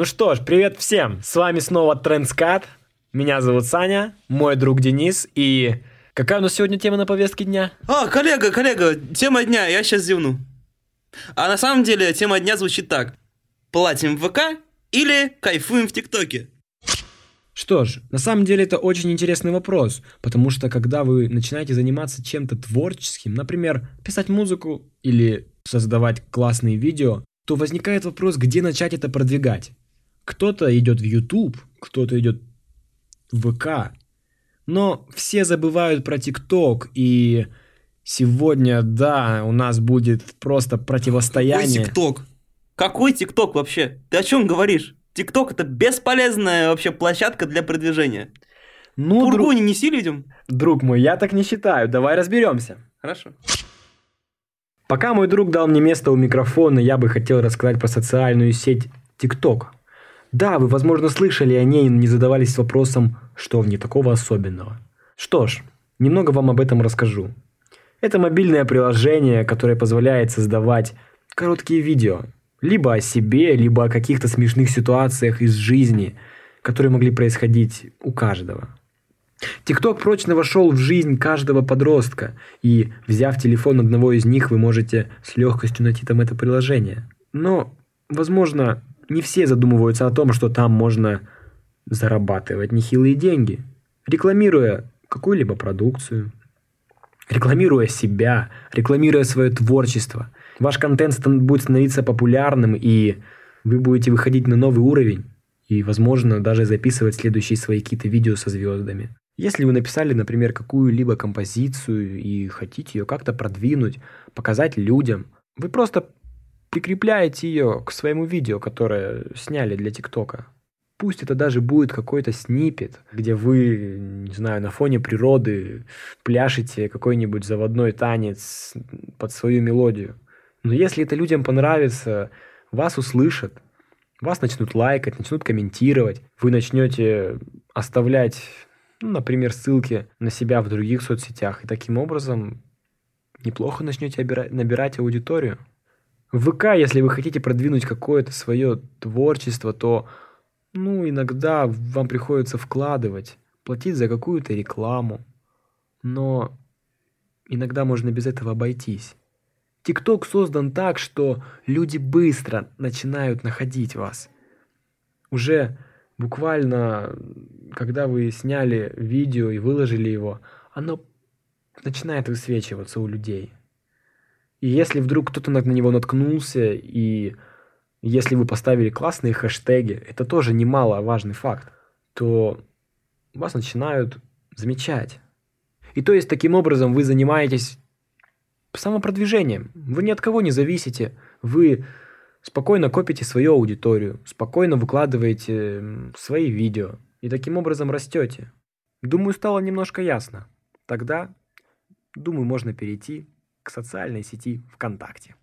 Ну что ж, привет всем! С вами снова Трендскат. Меня зовут Саня, мой друг Денис. И какая у нас сегодня тема на повестке дня? А, коллега, коллега, тема дня, я сейчас зевну. А на самом деле тема дня звучит так. Платим в ВК или кайфуем в ТикТоке? Что ж, на самом деле это очень интересный вопрос, потому что когда вы начинаете заниматься чем-то творческим, например, писать музыку или создавать классные видео, то возникает вопрос, где начать это продвигать. Кто-то идет в YouTube, кто-то идет в ВК, но все забывают про ТикТок, и сегодня, да, у нас будет просто противостояние. Какой ТикТок? Какой ТикТок вообще? Ты о чем говоришь? ТикТок это бесполезная вообще площадка для продвижения. Ну, Пургу друг, не неси людям? друг мой, я так не считаю, давай разберемся. Хорошо. Пока мой друг дал мне место у микрофона, я бы хотел рассказать про социальную сеть TikTok. Да, вы, возможно, слышали о ней, но не задавались вопросом, что в ней такого особенного. Что ж, немного вам об этом расскажу. Это мобильное приложение, которое позволяет создавать короткие видео. Либо о себе, либо о каких-то смешных ситуациях из жизни, которые могли происходить у каждого. ТикТок прочно вошел в жизнь каждого подростка, и, взяв телефон одного из них, вы можете с легкостью найти там это приложение. Но, возможно, не все задумываются о том, что там можно зарабатывать нехилые деньги, рекламируя какую-либо продукцию, рекламируя себя, рекламируя свое творчество. Ваш контент будет становиться популярным, и вы будете выходить на новый уровень, и, возможно, даже записывать следующие свои какие-то видео со звездами. Если вы написали, например, какую-либо композицию и хотите ее как-то продвинуть, показать людям, вы просто прикрепляете ее к своему видео, которое сняли для ТикТока. Пусть это даже будет какой-то снипет, где вы, не знаю, на фоне природы пляшете какой-нибудь заводной танец под свою мелодию. Но если это людям понравится, вас услышат, вас начнут лайкать, начнут комментировать, вы начнете оставлять, ну, например, ссылки на себя в других соцсетях, и таким образом неплохо начнете набирать аудиторию. ВК, если вы хотите продвинуть какое-то свое творчество, то, ну, иногда вам приходится вкладывать, платить за какую-то рекламу. Но иногда можно без этого обойтись. ТикТок создан так, что люди быстро начинают находить вас. Уже буквально, когда вы сняли видео и выложили его, оно начинает высвечиваться у людей. И если вдруг кто-то на него наткнулся, и если вы поставили классные хэштеги, это тоже немаловажный факт, то вас начинают замечать. И то есть таким образом вы занимаетесь самопродвижением. Вы ни от кого не зависите. Вы спокойно копите свою аудиторию, спокойно выкладываете свои видео и таким образом растете. Думаю, стало немножко ясно. Тогда, думаю, можно перейти к социальной сети ВКонтакте.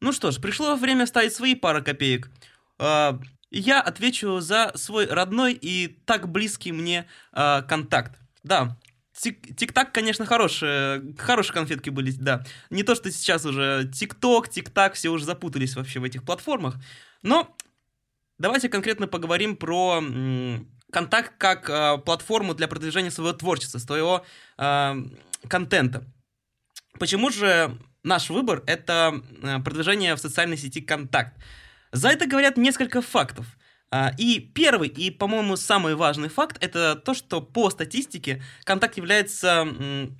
Ну что ж, пришло время ставить свои пара копеек. А, Я отвечу за свой родной и так близкий мне а, контакт. Да, Тик- ТикТак, конечно, хорошие, хорошие конфетки были, да. Не то, что сейчас уже ТикТок, ТикТак, все уже запутались вообще в этих платформах. Но давайте конкретно поговорим про контакт как а, платформу для продвижения своего творчества, своего а, контента. Почему же наш выбор это э, продвижение в социальной сети Контакт? За это говорят несколько фактов. А, И первый, и, по-моему, самый важный факт, это то, что по статистике Контакт является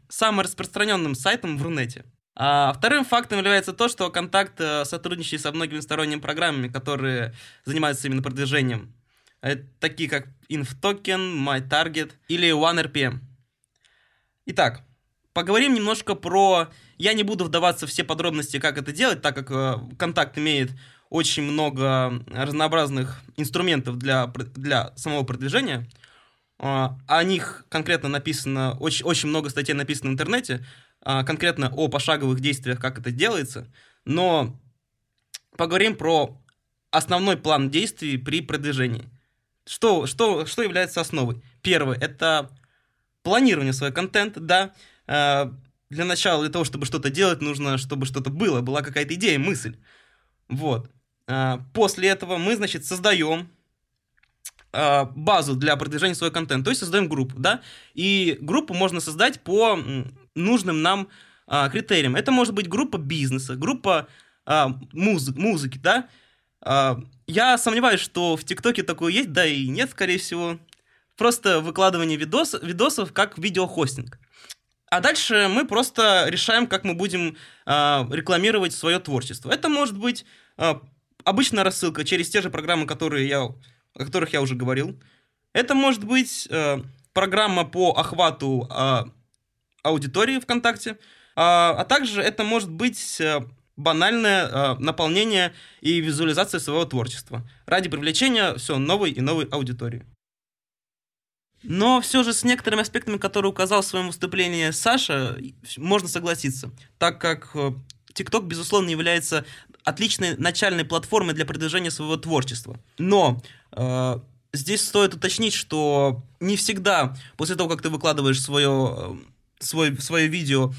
самым распространенным сайтом в Рунете. А вторым фактом является то, что Контакт э, сотрудничает со многими сторонними программами, которые занимаются именно продвижением. Это такие как InfToken, MyTarget или OneRPM. Итак, поговорим немножко про... Я не буду вдаваться в все подробности, как это делать, так как э, Контакт имеет очень много разнообразных инструментов для, для самого продвижения. А, О них конкретно написано, очень, очень много статей написано в интернете, а, конкретно о пошаговых действиях, как это делается. Но поговорим про основной план действий при продвижении. Что, что, что является основой? Первое – это планирование своего контента, да. Э, Для начала, для того, чтобы что-то делать, нужно, чтобы что-то было, была какая-то идея, мысль. Вот. А, после этого мы, значит, создаем а, базу для продвижения своего контента, то есть создаем группу, да, и группу можно создать по нужным нам а, критериям. Это может быть группа бизнеса, группа музы, музыки, да. Я сомневаюсь, что в ТикТоке такое есть, да и нет, скорее всего. Просто выкладывание видос, видосов как видеохостинг. А дальше мы просто решаем, как мы будем э, рекламировать свое творчество. Это может быть э, обычная рассылка через те же программы, которые я, о которых я уже говорил. Это может быть э, программа по охвату э, аудитории ВКонтакте. Э, а также это может быть э, банальное э, наполнение и визуализация своего творчества ради привлечения все новой и новой аудитории. Но все же с некоторыми аспектами, которые указал в своем выступлении Саша, можно согласиться, так как TikTok, э, безусловно, является отличной начальной платформой для продвижения своего творчества. Но э, здесь стоит уточнить, что не всегда после того, как ты выкладываешь свое, э, свое, свое видео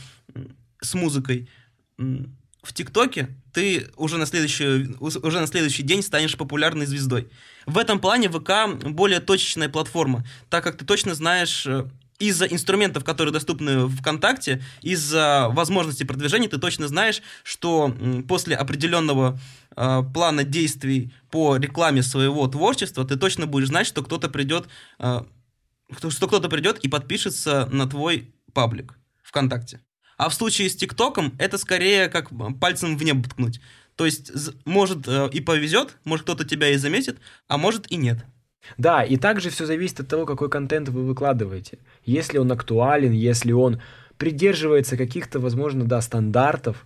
с музыкой, в ТикТоке ты уже на, следующий, уже на следующий день станешь популярной звездой. В этом плане ВК более точечная платформа, так как ты точно знаешь э, из-за инструментов, которые доступны ВКонтакте, из-за возможности продвижения, ты точно знаешь, что после определенного э, плана действий по рекламе своего творчества, ты точно будешь знать, что кто-то придет, э, что кто-то придет и подпишется на твой паблик ВКонтакте. А в случае с ТикТоком это скорее как пальцем в небо ткнуть. То есть, может э, и повезет, может кто-то тебя и заметит, а может и нет. Да, и также все зависит от того, какой контент вы выкладываете. Если он актуален, если он придерживается каких-то, возможно, да, стандартов,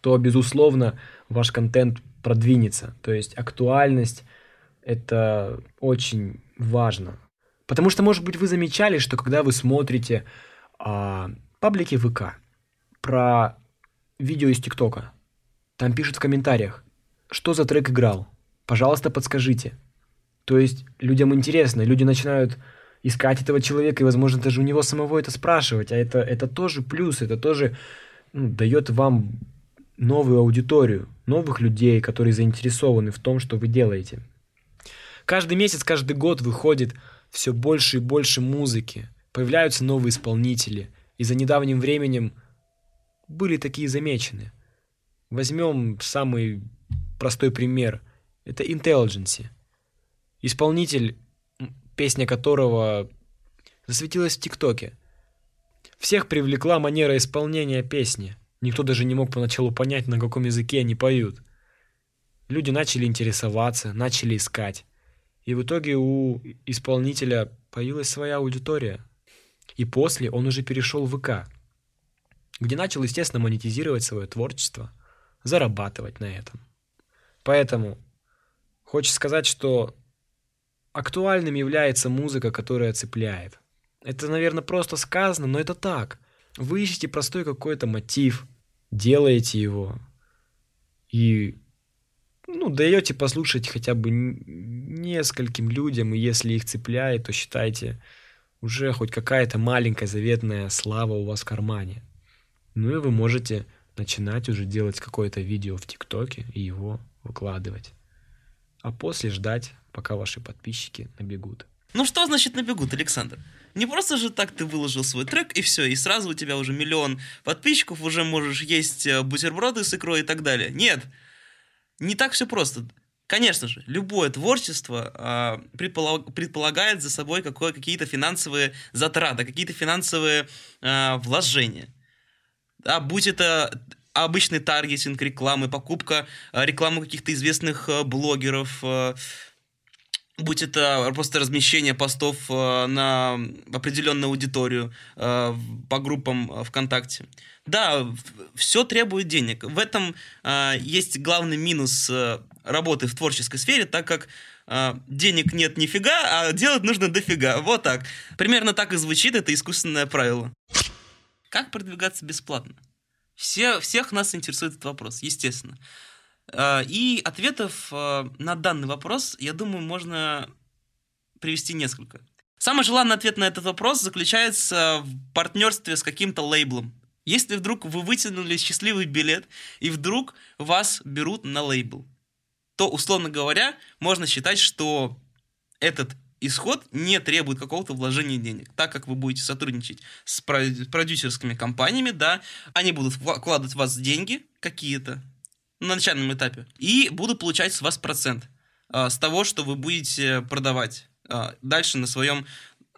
то, безусловно, ваш контент продвинется. То есть актуальность – это очень важно. Потому что, может быть, вы замечали, что когда вы смотрите а, паблики ВК, про видео из ТикТока. Там пишут в комментариях, что за трек играл. Пожалуйста, подскажите. То есть людям интересно, люди начинают искать этого человека, и, возможно, даже у него самого это спрашивать. А это, это тоже плюс, это тоже ну, дает вам новую аудиторию, новых людей, которые заинтересованы в том, что вы делаете. Каждый месяц, каждый год выходит все больше и больше музыки, появляются новые исполнители, и за недавним временем – были такие замечены. Возьмем самый простой пример. Это Intelligence. Исполнитель, песня которого засветилась в ТикТоке. Всех привлекла манера исполнения песни. Никто даже не мог поначалу понять, на каком языке они поют. Люди начали интересоваться, начали искать. И в итоге у исполнителя появилась своя аудитория. И после он уже перешел в ВК где начал, естественно, монетизировать свое творчество, зарабатывать на этом. Поэтому хочется сказать, что актуальным является музыка, которая цепляет. Это, наверное, просто сказано, но это так. Вы ищете простой какой-то мотив, делаете его и ну, даете послушать хотя бы нескольким людям, и если их цепляет, то считайте, уже хоть какая-то маленькая заветная слава у вас в кармане. Ну и вы можете начинать уже делать какое-то видео в ТикТоке и его выкладывать. А после ждать, пока ваши подписчики набегут. Ну что значит набегут, Александр? Не просто же так ты выложил свой трек и все, и сразу у тебя уже миллион подписчиков, уже можешь есть э, бутерброды с икрой и так далее. Нет, не так все просто. Конечно же, любое творчество э, предполаг, предполагает за собой какие-то финансовые затраты, какие-то финансовые э, вложения а будь это обычный таргетинг рекламы, покупка э, рекламы каких-то известных э, блогеров, э, будь это просто размещение постов на определенную аудиторию по группам ВКонтакте. Да, все требует денег. В этом есть главный минус работы в творческой сфере, так как денег нет нифига, а делать нужно дофига. Вот так. Примерно так и звучит это искусственное правило. Как продвигаться бесплатно? Все, всех нас интересует этот вопрос, естественно. А, и ответов а, на данный вопрос, я думаю, можно привести несколько. Самый желанный ответ на этот вопрос заключается в партнерстве с каким-то лейблом. Если вдруг вы вытянули счастливый билет, и вдруг вас берут на лейбл. то, условно говоря, можно считать, что этот исход не требует какого-то вложения денег. Так как вы будете сотрудничать с продюсерскими компаниями, да, они будут вкладывать в вас деньги какие-то на начальном этапе и будут получать с вас процент э, с того, что вы будете продавать э, дальше на своем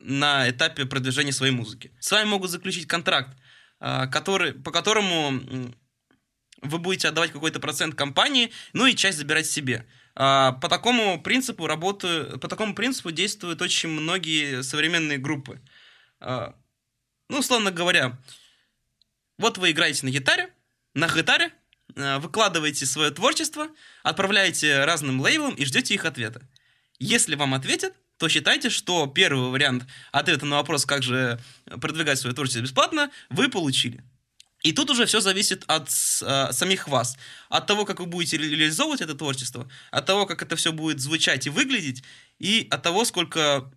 на этапе продвижения своей музыки. С вами могут заключить контракт, э, который, по которому вы будете отдавать какой-то процент компании, ну и часть забирать себе. А, по такому принципу работают, по такому принципу действуют очень многие современные группы. А, ну, условно говоря, вот вы играете на гитаре, на гитаре, а, выкладываете свое творчество, отправляете разным лейблам и ждете их ответа. Если вам ответят, то считайте, что первый вариант ответа на вопрос, как же продвигать свое творчество бесплатно, вы получили. И тут уже все зависит от э, самих вас, от того, как вы будете реализовывать это творчество, от того, как это все будет звучать и выглядеть, и от того, сколько,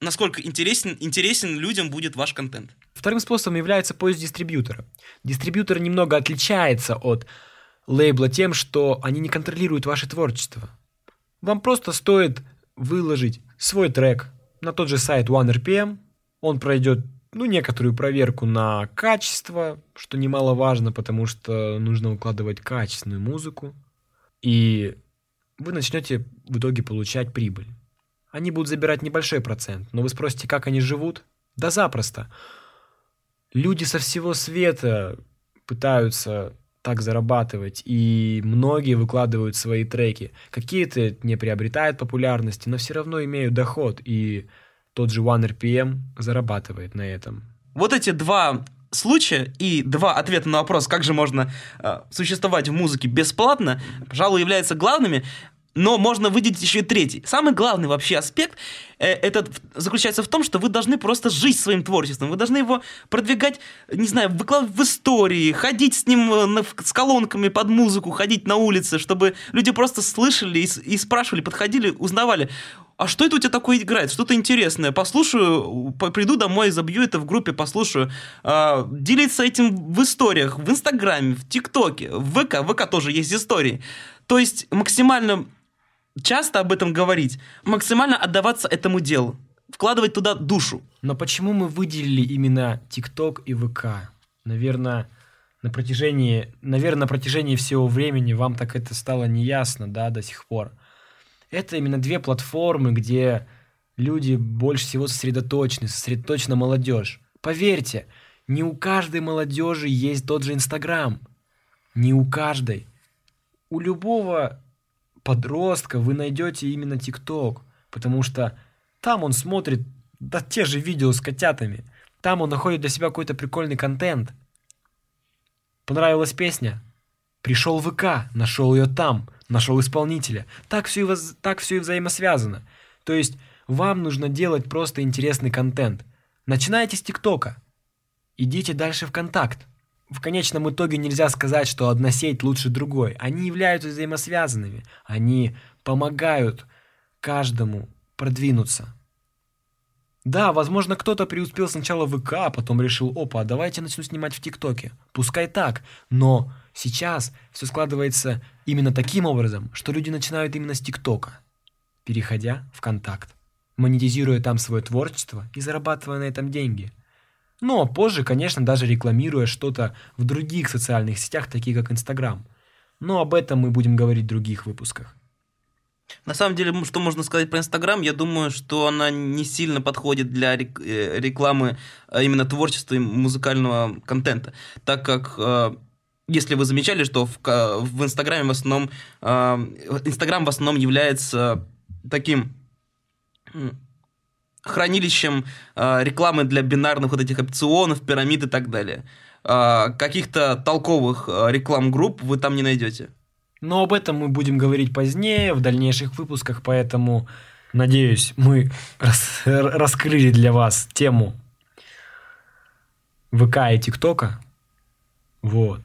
насколько интересен, интересен людям будет ваш контент. Вторым способом является поиск дистрибьютора. Дистрибьютор немного отличается от лейбла тем, что они не контролируют ваше творчество. Вам просто стоит выложить свой трек на тот же сайт OneRPM, он пройдет ну, некоторую проверку на качество, что немаловажно, потому что нужно укладывать качественную музыку, и вы начнете в итоге получать прибыль. Они будут забирать небольшой процент, но вы спросите, как они живут? Да запросто. Люди со всего света пытаются так зарабатывать, и многие выкладывают свои треки. Какие-то не приобретают популярности, но все равно имеют доход, и тот же OneRPM зарабатывает на этом. Вот эти два случая и два ответа на вопрос, как же можно э, существовать в музыке бесплатно, пожалуй, являются главными. Но можно выделить еще и третий. Самый главный вообще аспект э, этот заключается в том, что вы должны просто жить своим творчеством. Вы должны его продвигать, не знаю, выкладывать в истории, ходить с ним э, на, с колонками под музыку, ходить на улице, чтобы люди просто слышали и, и спрашивали, подходили, узнавали а что это у тебя такое играет? Что-то интересное. Послушаю, приду домой, забью это в группе, послушаю. А, делиться этим в историях, в Инстаграме, в ТикТоке, в ВК. В ВК тоже есть истории. То есть максимально часто об этом говорить, максимально отдаваться этому делу, вкладывать туда душу. Но почему мы выделили именно ТикТок и ВК? Наверное, на протяжении, наверное, на протяжении всего времени вам так это стало неясно, да, до сих пор это именно две платформы, где люди больше всего сосредоточены, сосредоточена молодежь. Поверьте, не у каждой молодежи есть тот же Инстаграм. Не у каждой. У любого подростка вы найдете именно ТикТок, потому что там он смотрит да те же видео с котятами. Там он находит для себя какой-то прикольный контент. Понравилась песня? Пришел в ВК, нашел ее там – нашел исполнителя. Так все, и воз... так все и взаимосвязано. То есть вам нужно делать просто интересный контент. Начинайте с ТикТока. Идите дальше в контакт. В конечном итоге нельзя сказать, что одна сеть лучше другой. Они являются взаимосвязанными. Они помогают каждому продвинуться. Да, возможно, кто-то преуспел сначала в ВК, а потом решил, опа, давайте начну снимать в ТикТоке. Пускай так, но сейчас все складывается именно таким образом, что люди начинают именно с ТикТока, переходя в контакт, монетизируя там свое творчество и зарабатывая на этом деньги. Ну а позже, конечно, даже рекламируя что-то в других социальных сетях, таких как Инстаграм. Но об этом мы будем говорить в других выпусках. На самом деле, что можно сказать про Инстаграм, я думаю, что она не сильно подходит для э, рекламы а именно творчества и музыкального контента, так как э, если вы замечали, что в, в Инстаграме в основном э, Инстаграм в основном является таким хранилищем рекламы для бинарных вот этих опционов, пирамид и так далее. каких-то толковых реклам-групп вы там не найдете. Но об этом мы будем говорить позднее, в дальнейших выпусках, поэтому, надеюсь, мы рас раскрыли для вас тему ВК и ТикТока. Вот.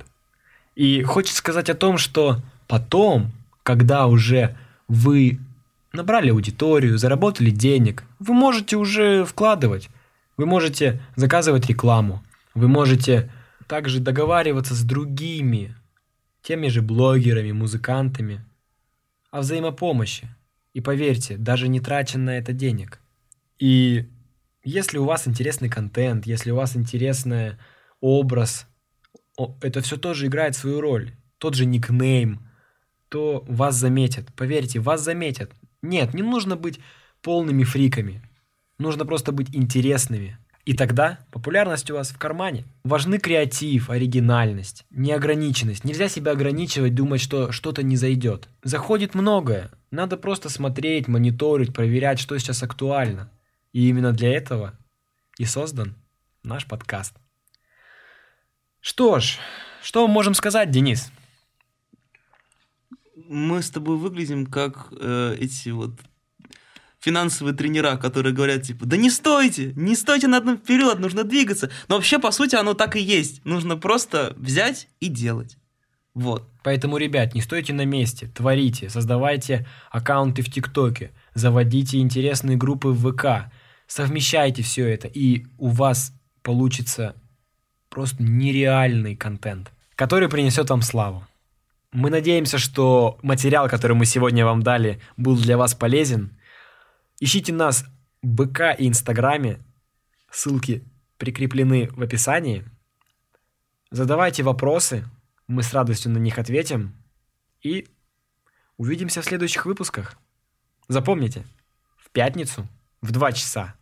И хочется сказать о том, что потом, когда уже вы набрали аудиторию, заработали денег, вы можете уже вкладывать, вы можете заказывать рекламу, вы можете также договариваться с другими теми же блогерами, музыкантами. о взаимопомощи. И поверьте, даже не трачен на это денег. И если у вас интересный контент, если у вас интересный образ, это все тоже играет свою роль. Тот же никнейм, то вас заметят. Поверьте, вас заметят. Нет, не нужно быть полными фриками. Нужно просто быть интересными. И тогда популярность у вас в кармане. Важны креатив, оригинальность, неограниченность. Нельзя себя ограничивать, думать, что что-то не зайдет. Заходит многое. Надо просто смотреть, мониторить, проверять, что сейчас актуально. И именно для этого и создан наш подкаст. Что ж, что мы можем сказать, Денис? Мы с тобой выглядим как э, эти вот финансовые тренера, которые говорят, типа, да не стойте, не стойте на одном вперед, нужно двигаться. Но вообще, по сути, оно так и есть. Нужно просто взять и делать. Вот. Поэтому, ребят, не стойте на месте, творите, создавайте аккаунты в ТикТоке, заводите интересные группы в ВК, совмещайте все это, и у вас получится просто нереальный контент, который принесет вам славу. Мы надеемся, что материал, который мы сегодня вам дали, был для вас полезен – Ищите нас в БК и Инстаграме. Ссылки прикреплены в описании. Задавайте вопросы, мы с радостью на них ответим. И увидимся в следующих выпусках. Запомните, в пятницу в 2 часа